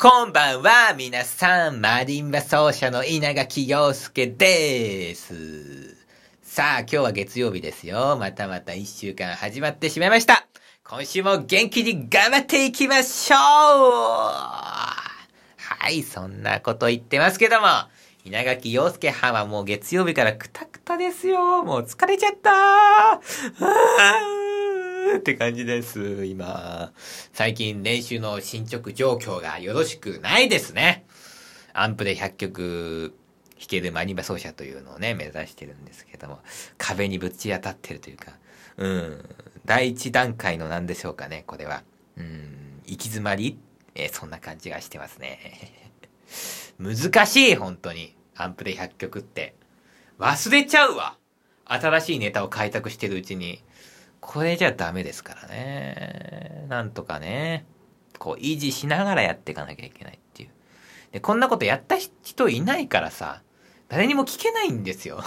こんばんは、皆さん。マリンバ奏者の稲垣陽介です。さあ、今日は月曜日ですよ。またまた一週間始まってしまいました。今週も元気に頑張っていきましょうはい、そんなこと言ってますけども、稲垣陽介派はもう月曜日からクタクタですよ。もう疲れちゃったーって感じです、今。最近練習の進捗状況がよろしくないですね。アンプで100曲弾けるマニバ奏者というのをね、目指してるんですけども、壁にぶち当たってるというか、うん、第一段階の何でしょうかね、これは。うん、行き詰まり？え、そんな感じがしてますね。難しい、本当に。アンプで100曲って。忘れちゃうわ。新しいネタを開拓してるうちに。これじゃダメですからね。なんとかね、こう維持しながらやっていかなきゃいけないっていう。で、こんなことやった人いないからさ、誰にも聞けないんですよ。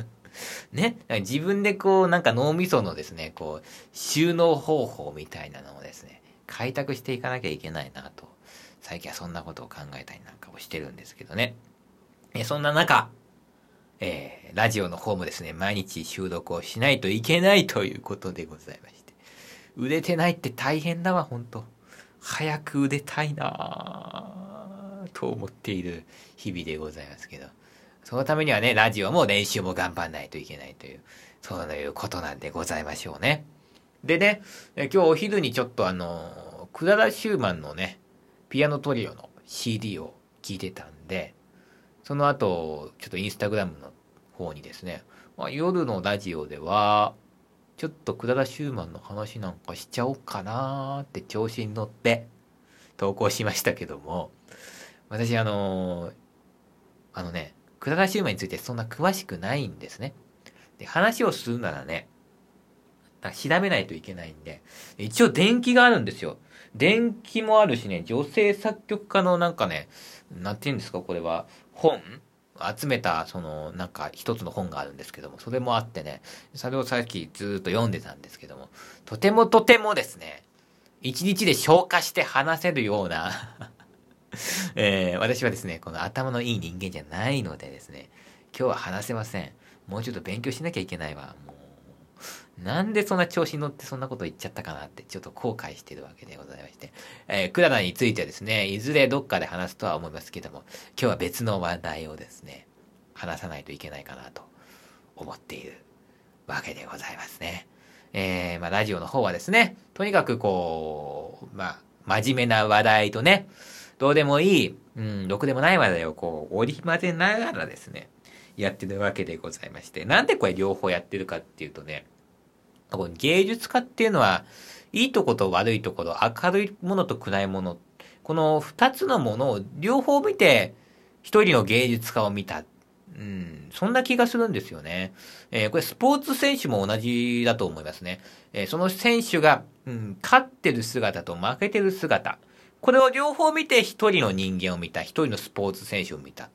ね。自分でこう、なんか脳みそのですね、こう、収納方法みたいなのをですね、開拓していかなきゃいけないなと、最近はそんなことを考えたりなんかをしてるんですけどね。えそんな中、えー、ラジオの方もですね、毎日収録をしないといけないということでございまして。売れてないって大変だわ、ほんと。早く売れたいなと思っている日々でございますけど。そのためにはね、ラジオも練習も頑張んないといけないという、そういうことなんでございましょうね。でね、今日お昼にちょっとあの、クララ・シューマンのね、ピアノトリオの CD を聴いてたんで、その後、ちょっとインスタグラムの方にですね、まあ、夜のラジオでは、ちょっとクラ・シューマンの話なんかしちゃおうかなーって調子に乗って投稿しましたけども、私あのー、あのね、クラ・シューマンについてそんな詳しくないんですね。で、話をするならね、調べないといけないんで、一応電気があるんですよ。電気もあるしね、女性作曲家のなんかね、なんて言うんですか、これは、本？集めた、その、なんか一つの本があるんですけども、それもあってね、それをさっきずっと読んでたんですけども、とてもとてもですね、一日で消化して話せるような えー、私はですね、この頭のいい人間じゃないのでですね、今日は話せません。もうちょっと勉強しなきゃいけないわ。もうなんでそんな調子に乗ってそんなこと言っちゃったかなってちょっと後悔してるわけでございまして。えー、クララについてはですね、いずれどっかで話すとは思いますけども、今日は別の話題をですね、話さないといけないかなと思っているわけでございますね。えー、まあラジオの方はですね、とにかくこう、まあ、真面目な話題とね、どうでもいい、うん、ろくでもない話題をこう、織り交ぜながらですね、やってるわけでございまして、なんでこれ両方やってるかっていうとね、この芸術家っていうのは、いいとこと悪いところ、明るいものと暗いもの、この二つのものを両方見て、一人の芸術家を見た。うん、そんな気がするんですよね。えー、これスポーツ選手も同じだと思いますね。えー、その選手が、うん、勝ってる姿と負けてる姿。これを両方見て一人の人間を見た。一人のスポーツ選手を見た。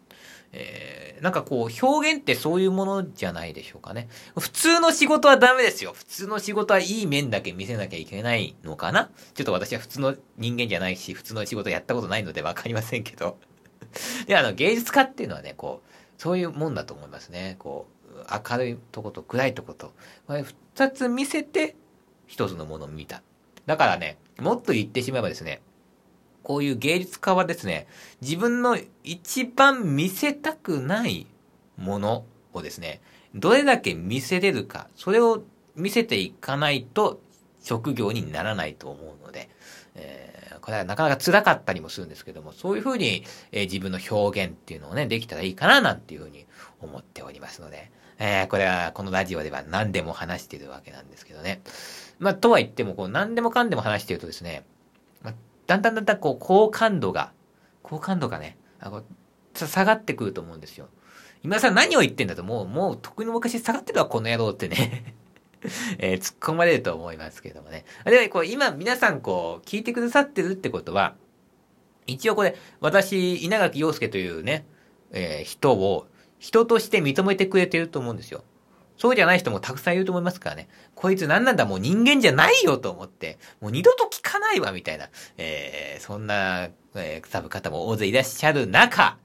えー、なんかこう、表現ってそういうものじゃないでしょうかね。普通の仕事はダメですよ。普通の仕事はいい面だけ見せなきゃいけないのかなちょっと私は普通の人間じゃないし、普通の仕事やったことないのでわかりませんけど。で、あの、芸術家っていうのはね、こう、そういうもんだと思いますね。こう、明るいとこと暗いとこと、二つ見せて、一つのものを見た。だからね、もっと言ってしまえばですね、こういう芸術家はですね、自分の一番見せたくないものをですね、どれだけ見せれるか、それを見せていかないと職業にならないと思うので、えー、これはなかなか辛かったりもするんですけども、そういうふうに、えー、自分の表現っていうのをね、できたらいいかななんていうふうに思っておりますので、えー、これはこのラジオでは何でも話しているわけなんですけどね。まあ、とは言っても、こう何でもかんでも話しているとですね、だんだんだんだんこう、好感度が、好感度がね、あの下がってくると思うんですよ。今さ何を言ってんだと、もう、もう、特に昔下がってるわ、この野郎ってね えー、突っ込まれると思いますけどもね。では、こう、今、皆さん、こう、聞いてくださってるってことは、一応これ、私、稲垣陽介というね、えー、人を、人として認めてくれてると思うんですよ。そうじゃない人もたくさんいると思いますからね。こいつ何なんだもう人間じゃないよと思って、もう二度と聞かないわみたいな、えー、そんな、えー、サブ方も大勢いらっしゃる中、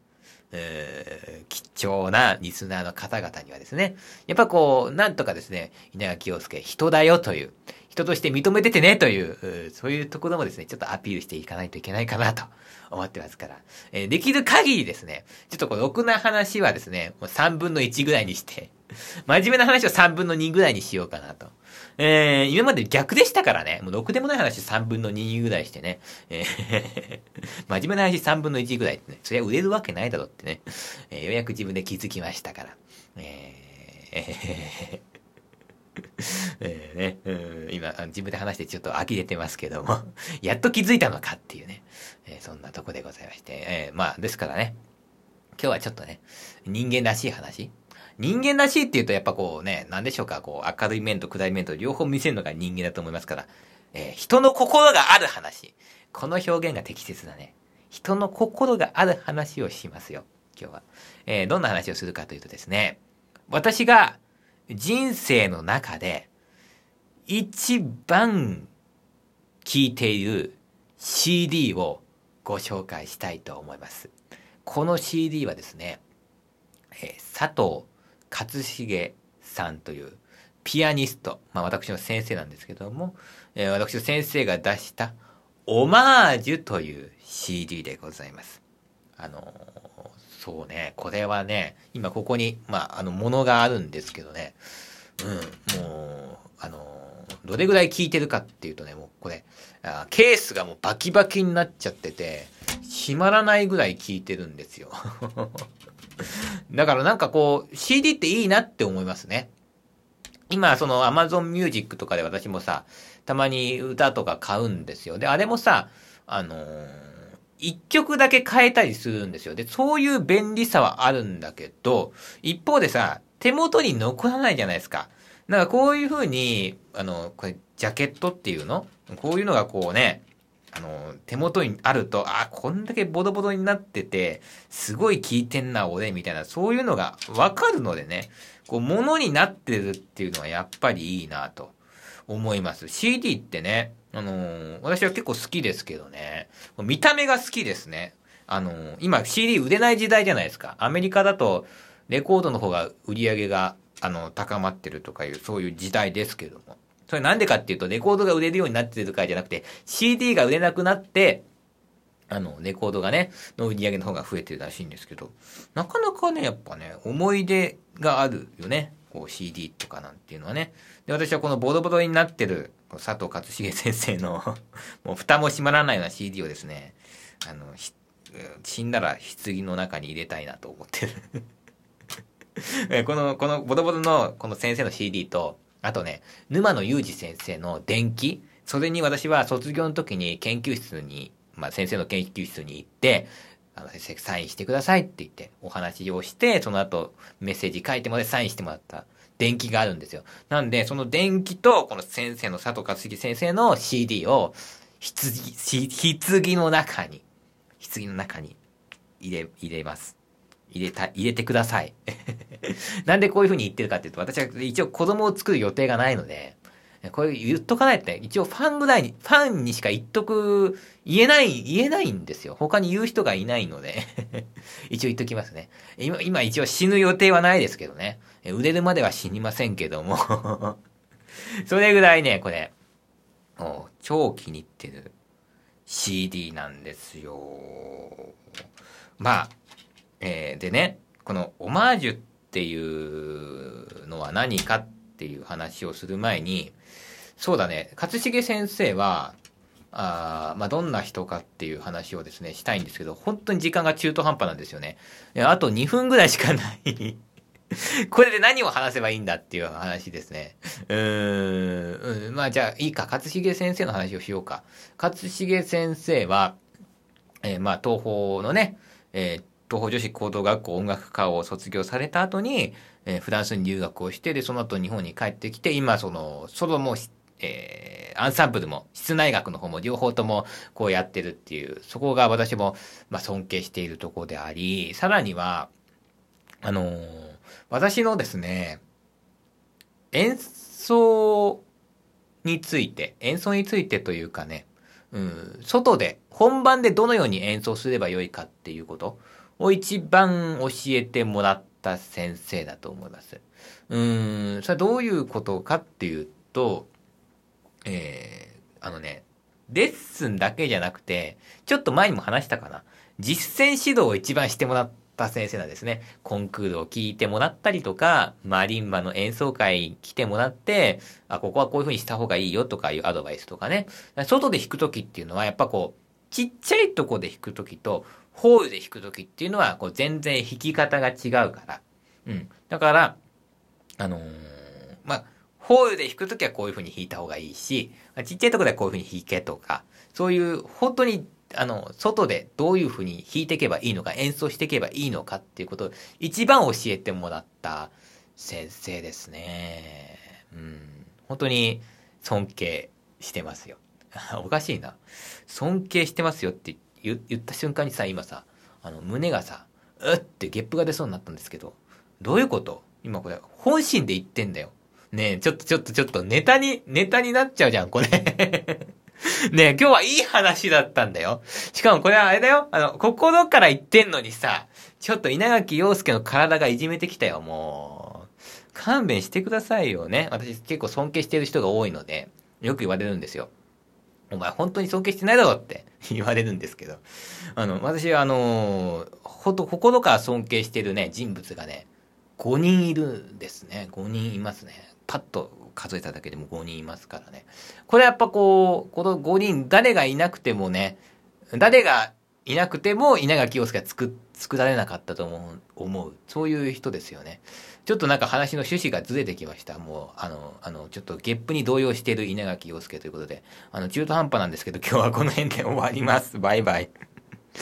えー、貴重なリスナーの方々にはですね、やっぱこう、なんとかですね、稲垣陽介、人だよという、人として認めててねという、そういうところもですね、ちょっとアピールしていかないといけないかなと思ってますから。えー、できる限りですね、ちょっとこう、ろくな話はですね、もう3分の1ぐらいにして、真面目な話を3分の2ぐらいにしようかなと。えー、今まで逆でしたからね。もうろくでもない話3分の2ぐらいしてね。えー 真面目な話3分の1ぐらいってね。そりゃ売れるわけないだろってね。えー、ようやく自分で気づきましたから。えー えーね、うん、今、自分で話してちょっと呆れてますけども、やっと気づいたのかっていうね、えー、そんなとこでございまして、えー、まあ、ですからね、今日はちょっとね、人間らしい話、人間らしいって言うとやっぱこうね、なんでしょうか、こう明るい面と暗い面と両方見せるのが人間だと思いますから、えー、人の心がある話。この表現が適切だね。人の心がある話をしますよ、今日は。えー、どんな話をするかというとですね、私が人生の中で一番聴いている CD をご紹介したいと思います。この CD はですね、えー、佐藤勝重さんというピアニスト、まあ私の先生なんですけども、えー、私の先生が出したオマージュという CD でございます。あのー、そうね、これはね、今ここに、まあ、あの、ものがあるんですけどね、うん、もう、あのー、どれぐらい効いてるかっていうとね、もうこれ、あケースがもうバキバキになっちゃってて、閉まらないぐらい効いてるんですよ。だからなんかこう、CD っていいなって思いますね。今、その Amazon Music とかで私もさ、たまに歌とか買うんですよ。で、あれもさ、あのー、一曲だけ変えたりするんですよ。で、そういう便利さはあるんだけど、一方でさ、手元に残らないじゃないですか。だかこういう風に、あの、これ、ジャケットっていうの？こういうのがこうね、あの、手元にあると、あ、こんだけボロボロになってて、すごい効いてんな、俺、みたいな、そういうのがわかるのでね、こう、ものになってるっていうのはやっぱりいいなと思います。CD ってね、あのー、私は結構好きですけどね、見た目が好きですね。あのー、今 CD 売れない時代じゃないですか。アメリカだと、レコードの方が売り上げが、あの、高まってるとかいう、そういう時代ですけども。それなんでかっていうと、レコードが売れるようになってるからじゃなくて、CD が売れなくなって、あの、レコードがね、の売り上げの方が増えてるらしいんですけど、なかなかね、やっぱね、思い出があるよね。こう CD とかなんていうのはね。で、私はこのボロボロになってる佐藤勝重先生の もう蓋も閉まらないような CD をですね、あの、死んだら棺の中に入れたいなと思ってる この、このボロボロのこの先生の CD と、あとね、沼野裕二先生の伝記。それに私は卒業の時に研究室に、まあ先生の研究室に行って、あの先生サインしてくださいって言ってお話をして、その後メッセージ書いてもらってサインしてもらった伝記があるんですよ。なんで、その伝記とこの先生の佐藤勝樹先生の CD を棺、棺の中に、棺の中に入れ、入れます。入れた、入れてください。なんでこういう風に言ってるかっていうと、私は一応子供を作る予定がないので、これ言っとかないと一応ファンぐらいに、ファンにしか言っとく、言えない、言えないんですよ。他に言う人がいないので 一応言っときますね。今、今一応死ぬ予定はないですけどね。売れるまでは死にませんけども それぐらいね、これ、超気に入ってる CD なんですよ。まあ、えー、でね、このオマージュっていうのは何かっていう話をする前に、そうだね、勝重先生は、あまあ、どんな人かっていう話をですね、したいんですけど、本当に時間が中途半端なんですよね。あと2分ぐらいしかない これで何を話せばいいんだっていう話ですね。うーん。まあじゃあいいか。勝重先生の話をしようか。勝重先生は、えー、まあ東方のね、えー、東方女子高等学校音楽科を卒業された後に、えー、フランスに留学をして、で、その後日本に帰ってきて、今、その、ソロも、えー、アンサンブルも、室内楽の方も両方ともこうやってるっていう、そこが私も、まあ、尊敬しているところであり、さらには、あのー、私のですね、演奏について、演奏についてというかね、うん、外で、本番でどのように演奏すればよいかっていうことを一番教えてもらった先生だと思います。うん、それはどういうことかっていうと、えー、あのね、レッスンだけじゃなくて、ちょっと前にも話したかな。実践指導を一番してもらった先生なんですね。コンクールを聞いてもらったりとか、マリンバの演奏会に来てもらって、あ、ここはこういう風にした方がいいよとかいうアドバイスとかね。外で弾くときっていうのは、やっぱこう、ちっちゃいとこで弾くときと、ホールで弾くときっていうのは、こう、全然弾き方が違うから。うん。だから、あのー、まあ、ホールで弾くときはこういう風に弾いた方がいいし、ちっちゃいとこではこういう風に弾けとか、そういう本当にあの、外でどういう風に弾いていけばいいのか、演奏していけばいいのかっていうことを一番教えてもらった先生ですね。うん。本当に尊敬してますよ。おかしいな。尊敬してますよって言って言った瞬間にさ、今さ、あの、胸がさ、うってゲップが出そうになったんですけど、どういうこと？今これ、本心で言ってんだよ。ねえ、ちょっとちょっとちょっとネタに、ネタになっちゃうじゃん、これ ねえ今日はいい話だったんだよ。しかもこれはあれだよ。あの、心から言ってんのにさ、ちょっと稲垣陽介の体がいじめてきたよ、もう。勘弁してくださいよね。私結構尊敬してる人が多いので、よく言われるんですよ。お前本当に尊敬してないだろって 言われるんですけど。あの、私はあのほんと心から尊敬してるね、人物がね、5人いるんですね。5人いますね。パッと数えただけでも5人いますからね。これやっぱこう、この5人、誰がいなくてもね、誰がいなくても稲垣陽介は作、作られなかったと思う、思う。そういう人ですよね。ちょっとなんか話の趣旨がずれてきました。もう、あの、あの、ちょっとゲップに動揺している稲垣陽介ということで、あの、中途半端なんですけど、今日はこの辺で終わります。バイバイ。